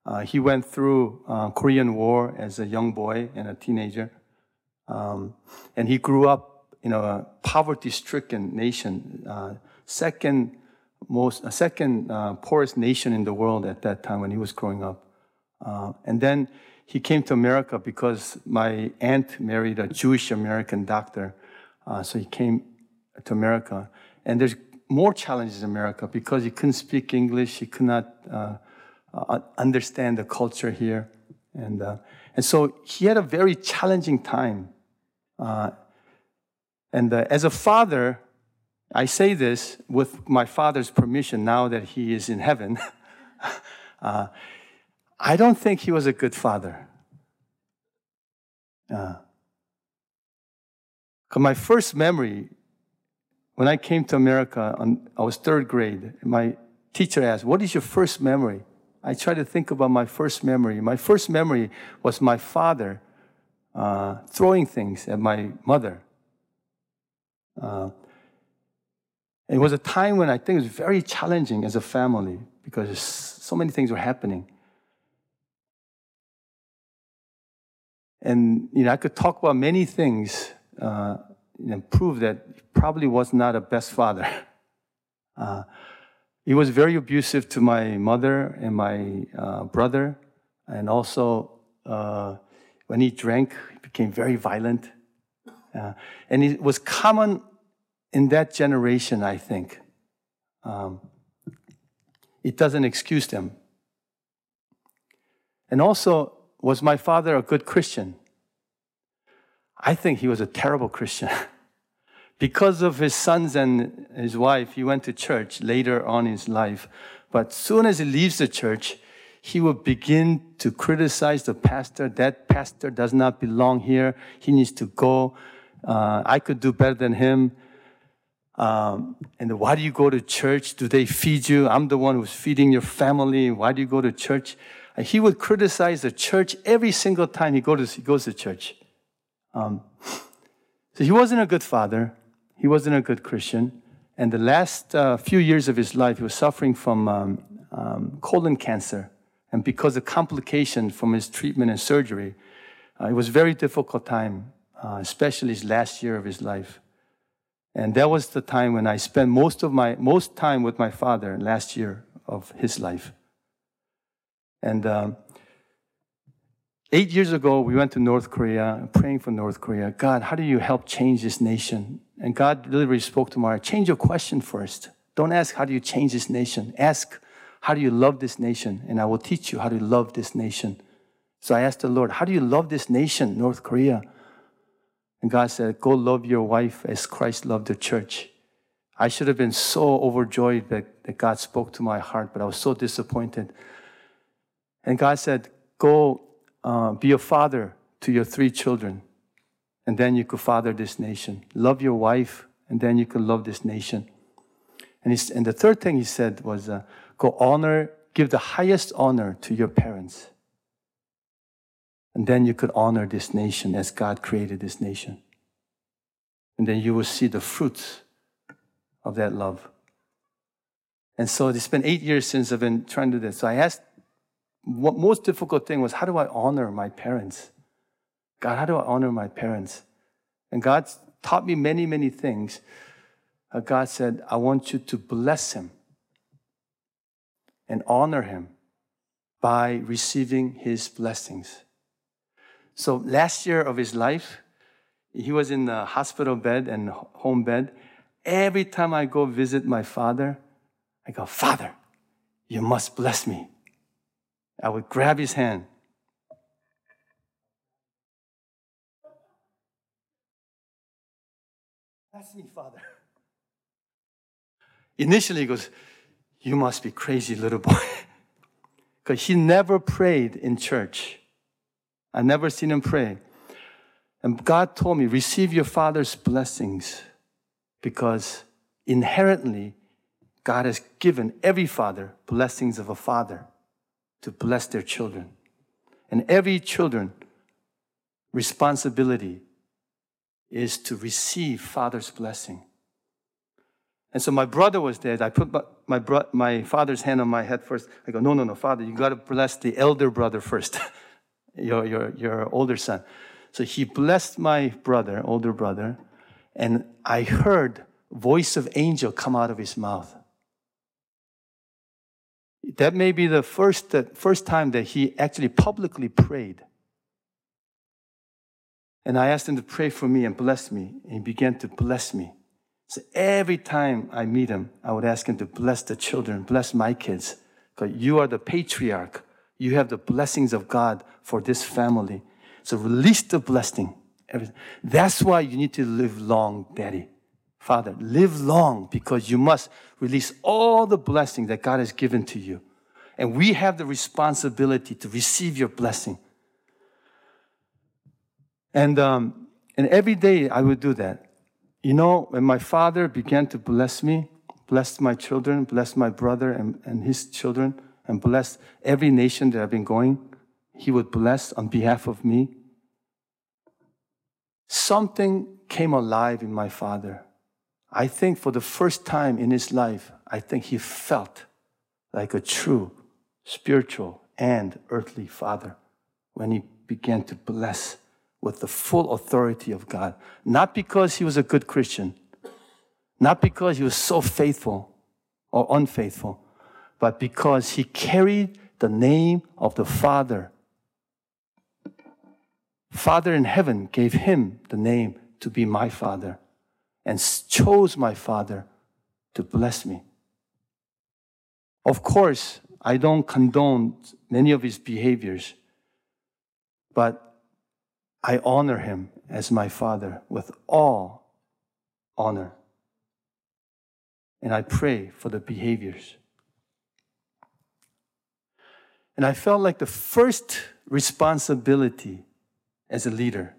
Uh, he went through uh, Korean War as a young boy and a teenager, um, and he grew up in a poverty-stricken nation, uh, second most, uh, second uh, poorest nation in the world at that time when he was growing up. Uh, and then he came to America because my aunt married a Jewish American doctor, so he came to America. And there's more challenges in America because he couldn't speak English, he could not uh, understand the culture here. And, uh, and so he had a very challenging time. Uh, and uh, as a father, I say this with my father's permission now that he is in heaven. [LAUGHS] Uh, I don't think he was a good father. Uh, my first memory, when I came to America, on, I was third grade, my teacher asked, What is your first memory? I try to think about my first memory. My first memory was my father uh, throwing things at my mother. Uh, it was a time when I think it was very challenging as a family because so many things were happening. And you know, I could talk about many things uh, and prove that he probably was not a best father. [LAUGHS] Uh, he was very abusive to my mother and my uh, brother, and also uh, when he drank, he became very violent. Uh, and it was common in that generation, I think. Um, it doesn't excuse them. And also, was my father a good Christian? I think he was a terrible Christian. [LAUGHS] Because of his sons and his wife, he went to church later on in his life. But soon as he leaves the church, he will begin to criticize the pastor. That pastor does not belong here. He needs to go. Uh, I could do better than him. Um, and why do you go to church? Do they feed you? I'm the one who's feeding your family. Why do you go to church? And he would criticize the church every single time he, goes to, he goes to church. Um, so he wasn't a good father. He wasn't a good Christian. And the last uh, few years of his life, he was suffering from um, um, colon cancer. And because of complications from his treatment and surgery, uh, it was a very difficult time, uh, especially his last year of his life. And that was the time when I spent most of my most time with my father last year of his life. And um, eight years ago, we went to North Korea, praying for North Korea. God, how do you help change this nation? And God literally spoke to my heart. Change your question first. Don't ask, how do you change this nation? Ask, how do you love this nation? And I will teach you how to love this nation. So I asked the Lord, how do you love this nation, North Korea? And God said, go love your wife as Christ loved the church. I should have been so overjoyed that, that God spoke to my heart, but I was so disappointed. And God said, go uh, be a father to your three children and then you could father this nation. Love your wife, and then you could love this nation. And, and the third thing he said was uh, go honor, give the highest honor to your parents. And then you could honor this nation as God created this nation. And then you will see the fruits of that love. And so it's been eight years since I've been trying to do this. So I asked, what most difficult thing was how do I honor my parents? God, how do I honor my parents? And God taught me many, many things. Uh, God said, I want you to bless him and honor him by receiving his blessings. So last year of his life, he was in the hospital bed and home bed. Every time I go visit my father, I go, Father, you must bless me. I would grab his hand That's me, Father. Initially, he goes, You must be crazy, little boy. [LAUGHS] Because he never prayed in church. I never seen him pray. And God told me, Receive your father's blessings because inherently, God has given every father blessings of a father to bless their children. And every children responsibility is to receive Father's blessing. And so my brother was there. I put my, my, bro- my father's hand on my head first. I go, no, no, no, father, you got to bless the elder brother first, [LAUGHS] your, your, your older son. So he blessed my brother, older brother, and I heard voice of angel come out of his mouth. That may be the first, the first time that he actually publicly prayed. And I asked him to pray for me and bless me. And he began to bless me. So every time I meet him, I would ask him to bless the children, bless my kids. Because you are the patriarch. You have the blessings of God for this family. So release the blessing. That's why you need to live long, Daddy. Father, live long because you must release all the blessing that God has given to you. And we have the responsibility to receive your blessing. And, um, and every day I would do that. You know, when my father began to bless me, bless my children, bless my brother and, and his children, and bless every nation that I've been going, he would bless on behalf of me. Something came alive in my father. I think for the first time in his life, I think he felt like a true spiritual and earthly father when he began to bless with the full authority of God. Not because he was a good Christian, not because he was so faithful or unfaithful, but because he carried the name of the Father. Father in heaven gave him the name to be my Father and chose my Father to bless me. Of course, I don't condone many of his behaviors, but I honor him as my father with all honor. And I pray for the behaviors. And I felt like the first responsibility as a leader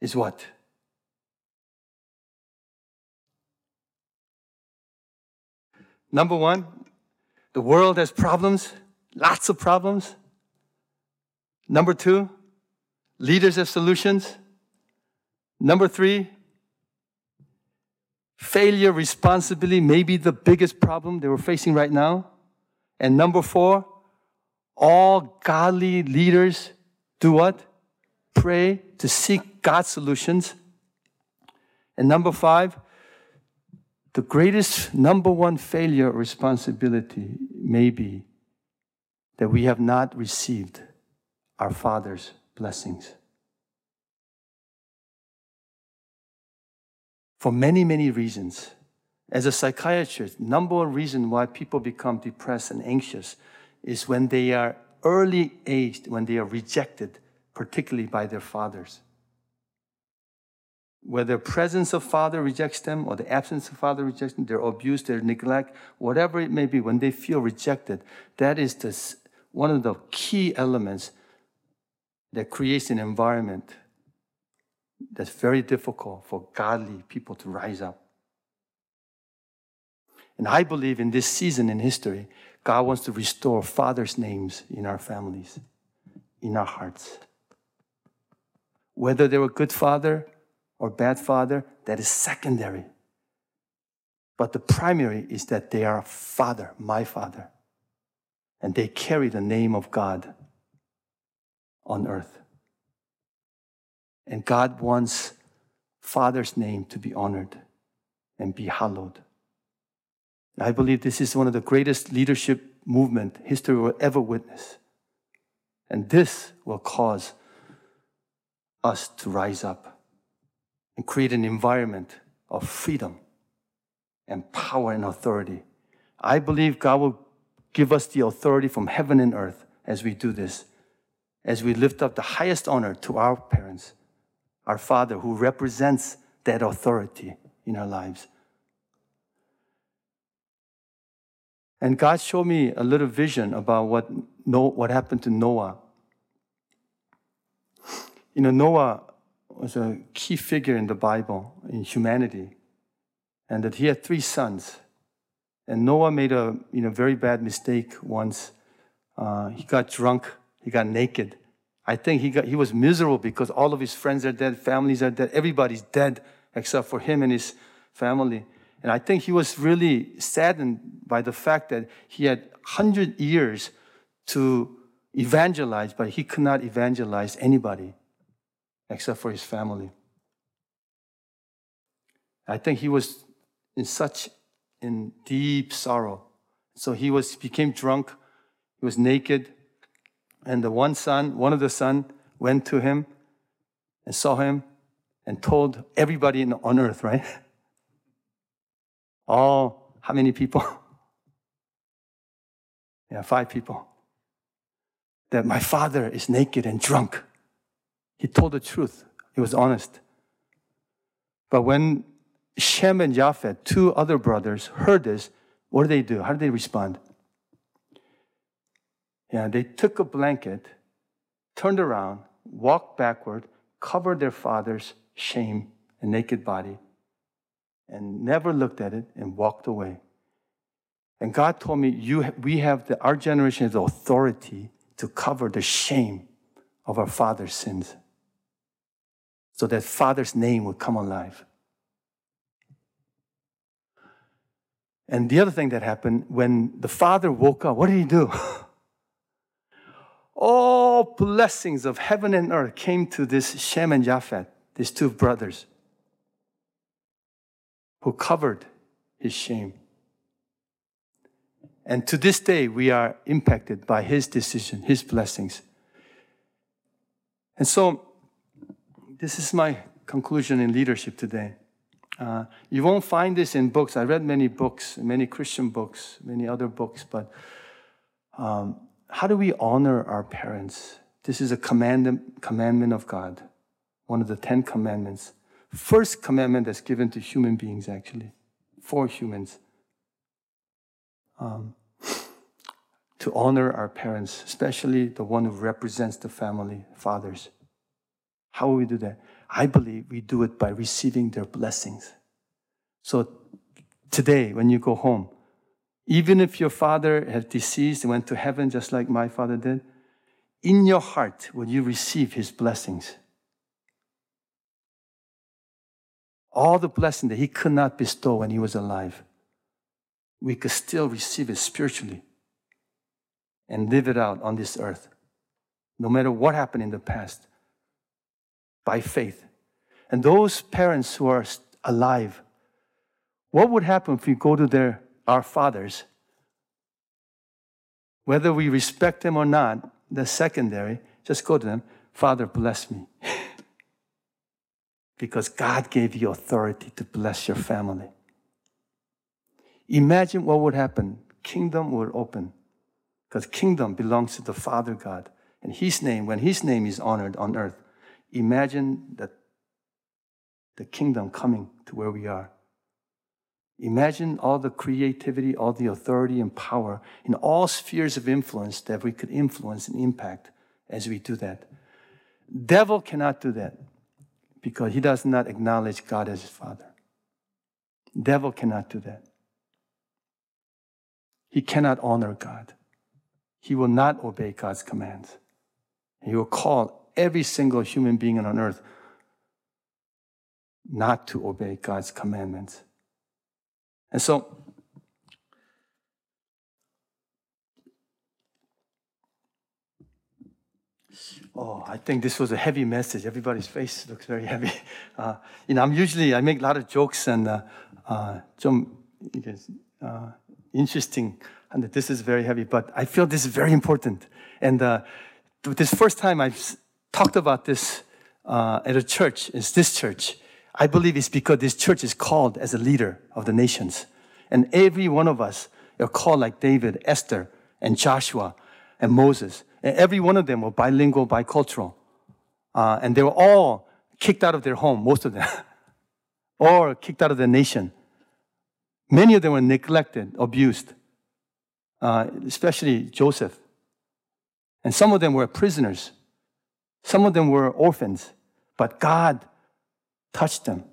is what? Number one, the world has problems, lots of problems. Number two, leaders have solutions. Number three, failure, responsibility may be the biggest problem they were facing right now. And number four, all godly leaders do what? Pray to seek God's solutions. And number five, the greatest number one failure responsibility may be that we have not received our Father's blessings. For many, many reasons. As a psychiatrist, number one reason why people become depressed and anxious is when they are early aged, when they are rejected, particularly by their fathers. Whether presence of father rejects them or the absence of father rejects them, their abuse, their neglect, whatever it may be, when they feel rejected, that is the, one of the key elements that creates an environment that's very difficult for godly people to rise up. And I believe in this season in history, God wants to restore fathers' names in our families, in our hearts. Whether they were good father or bad father, that is secondary. But the primary is that they are father, my father. And they carry the name of God on earth. And God wants Father's name to be honored and be hallowed. I believe this is one of the greatest leadership movement history will ever witness. And this will cause us to rise up and create an environment of freedom and power and authority. I believe God will give us the authority from heaven and earth as we do this as we lift up the highest honor to our parents, our Father who represents that authority in our lives. And God showed me a little vision about what, what happened to Noah. You know, Noah was a key figure in the Bible, in humanity, and that he had three sons. And Noah made a you know, very bad mistake once. Uh, he got drunk he got naked. I think he, got, he was miserable because all of his friends are dead, families are dead, everybody's dead except for him and his family. And I think he was really saddened by the fact that he had 100 years to evangelize, but he could not evangelize anybody except for his family. I think he was in such in deep sorrow. So he was became drunk, he was naked, and the one son, one of the son, went to him and saw him and told everybody on earth, right? [LAUGHS] All, how many people? [LAUGHS] yeah, five people. That my father is naked and drunk. He told the truth. He was honest. But when Shem and Japheth, two other brothers, heard this, what did they do? How did they respond? Yeah, they took a blanket, turned around, walked backward, covered their father's shame and naked body, and never looked at it and walked away. And God told me, you, we have the, our generation has the authority to cover the shame of our father's sins so that father's name would come alive. And the other thing that happened when the father woke up, what did he do? [LAUGHS] All blessings of heaven and earth came to this Shem and Japheth, these two brothers, who covered his shame. And to this day, we are impacted by his decision, his blessings. And so, this is my conclusion in leadership today. Uh, you won't find this in books. I read many books, many Christian books, many other books, but um, how do we honor our parents? This is a command, commandment of God, one of the Ten Commandments. First commandment that's given to human beings, actually, for humans. Um, to honor our parents, especially the one who represents the family, fathers. How will we do that? I believe we do it by receiving their blessings. So today, when you go home, even if your father has deceased and went to heaven just like my father did, in your heart will you receive his blessings. All the blessing that he could not bestow when he was alive, we could still receive it spiritually and live it out on this earth, no matter what happened in the past by faith. And those parents who are alive, what would happen if we go to their, our fathers? Whether we respect them or not, the secondary, just go to them, Father, bless me. [LAUGHS] because God gave you authority to bless your family. Imagine what would happen. Kingdom would open. Because kingdom belongs to the Father God. And his name, when his name is honored on earth, Imagine that the kingdom coming to where we are. Imagine all the creativity, all the authority and power in all spheres of influence that we could influence and impact as we do that. Devil cannot do that because he does not acknowledge God as his father. Devil cannot do that. He cannot honor God. He will not obey God's commands. He will call every single human being on earth not to obey God's commandments. And so, Oh, I think this was a heavy message. Everybody's face looks very heavy. [LAUGHS] Uh, you know, I'm usually I make a lot of jokes and uh, uh, some uh, interesting, and this is very heavy. But I feel this is very important. And uh, this first time I've talked about this uh, at a church, it's this church. I believe it's because this church is called as a leader of the nations. And every one of us are called like David, Esther, and Joshua, and Moses. And every one of them were bilingual, bicultural. Uh, and they were all kicked out of their home, most of them, [LAUGHS] or kicked out of the nation. Many of them were neglected, abused, uh, especially Joseph. And some of them were prisoners. Some of them were orphans, but God touched them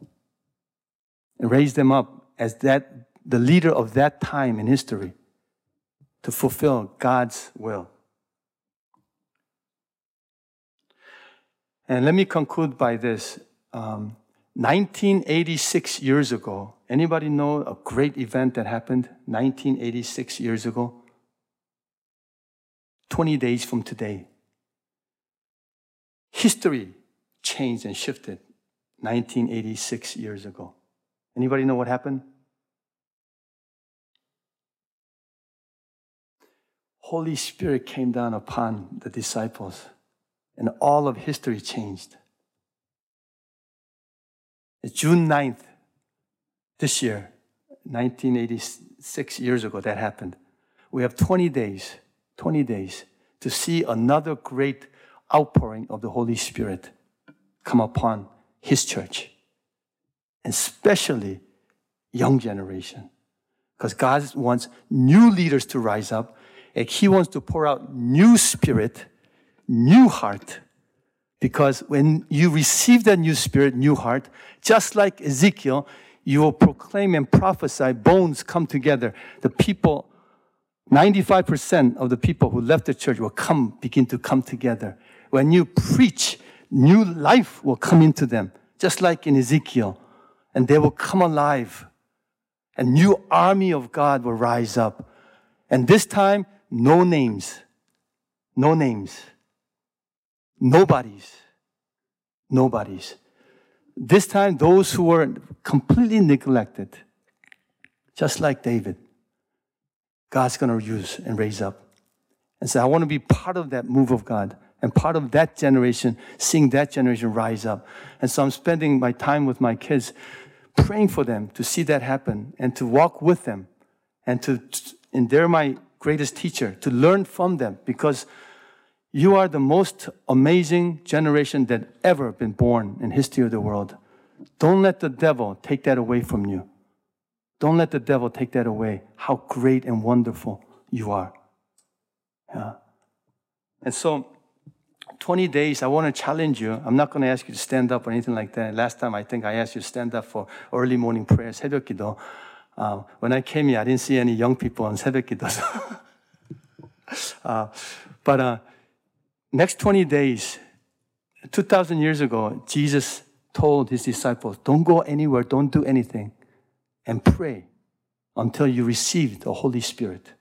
and raised them up as that, the leader of that time in history to fulfill God's will. And let me conclude by this. Um, 1986 years ago, Anybody know a great event that happened 1986 years ago? 20 days from today. History changed and shifted 1986 years ago. Anybody know what happened? Holy Spirit came down upon the disciples and all of history changed. It's June 9th, this year, 1986 years ago, that happened. We have 20 days, 20 days to see another great outpouring of the Holy Spirit come upon His church, especially young generation. Because God wants new leaders to rise up, and He wants to pour out new spirit, new heart. Because when you receive that new spirit, new heart, just like Ezekiel, you will proclaim and prophesy, bones come together. The people, 95% of the people who left the church will come, begin to come together. When you preach, new life will come into them, just like in Ezekiel, and they will come alive. A new army of God will rise up. And this time, no names. No names. Nobody's. Nobody's. This time, those who were completely neglected, just like David, God's going to use and raise up. And say, I want to be part of that move of God and part of that generation, seeing that generation rise up. And so I'm spending my time with my kids, praying for them to see that happen and to walk with them and to, and they're my greatest teacher, to learn from them because you are the most amazing generation that ever been born in history of the world. Don't let the devil take that away from you. Don't let the devil take that away. How great and wonderful you are. Yeah. And so, 20 days, I want to challenge you. I'm not going to ask you to stand up or anything like that. Last time, I think I asked you to stand up for early morning prayer, 새벽 기도. Uh, when I came here, I didn't see any young people on 새벽 기도. [LAUGHS] uh, but uh, next 20 days, 2,000 years ago, Jesus told his disciples, Don't go anywhere, don't do anything, and pray until you receive the Holy Spirit.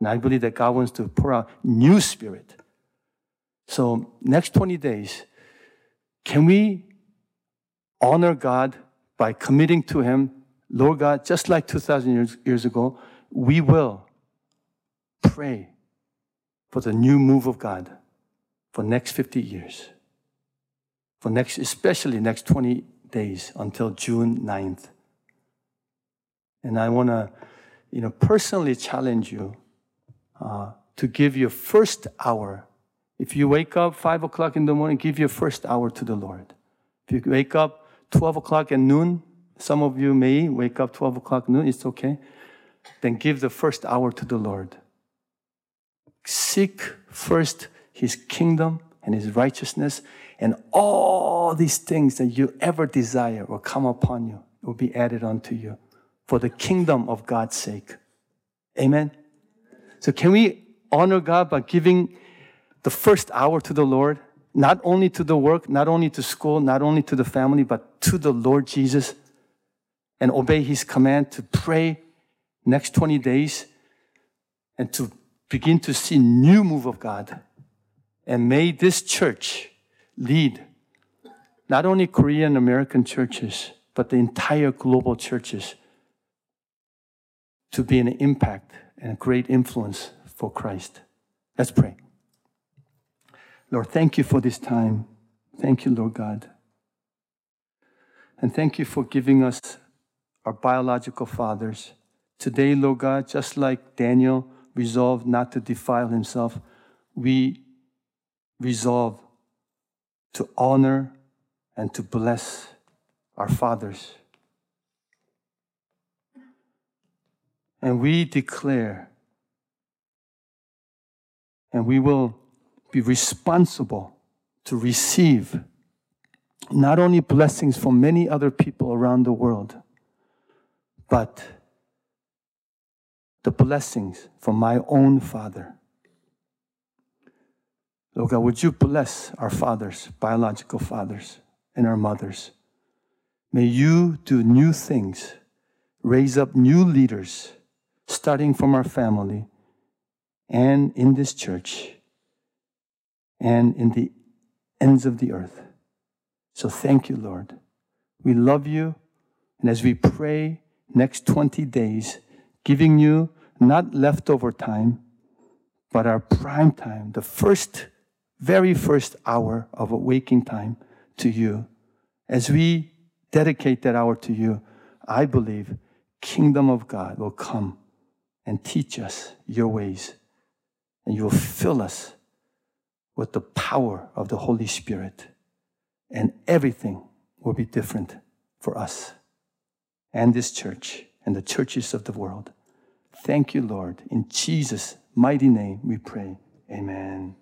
And I believe that God wants to pour out new spirit. so, next 20 days, can we honor God by committing to Him, Lord God, just like 2,000 years, years ago, we will pray for the new move of God for next 50 years. For next, especially next 20 days until June 9th. And I want to, you know, personally challenge you uh, to give your first hour. If you wake up 5 o'clock in the morning, give your first hour to the Lord. If you wake up 12 o'clock at noon, some of you may wake up 12 o'clock noon, it's okay. Then give the first hour to the Lord. Seek first his kingdom and his righteousness, and all these things that you ever desire will come upon you, will be added unto you for the kingdom of God's sake. Amen. So, can we honor God by giving the first hour to the Lord? Not only to the work, not only to school, not only to the family, but to the Lord Jesus and obey his command to pray next 20 days and to begin to see new move of God. And may this church lead not only Korean American churches, but the entire global churches to be an impact and a great influence for Christ. Let's pray. Lord, thank you for this time. Thank you, Lord God. And thank you for giving us our biological fathers. Today, Lord God, just like Daniel resolved not to defile himself, we resolve to honor and to bless our fathers. And we declare, and we will be responsible to receive not only blessings from many other people around the world, but the blessings from my own father. Lord God, would you bless our fathers, biological fathers, and our mothers? May you do new things raise up new leaders, starting from our family and in this church and in the ends of the earth. So thank you, Lord. We love you. And as we pray next 20 days, giving you not leftover time, but our prime time, the first, very first hour of waking time to you. As we dedicate that hour to you, I believe kingdom of God will come and teach us your ways. And you will fill us with the power of the Holy Spirit. And everything will be different for us and this church and the churches of the world. Thank you, Lord. In Jesus' mighty name we pray. Amen.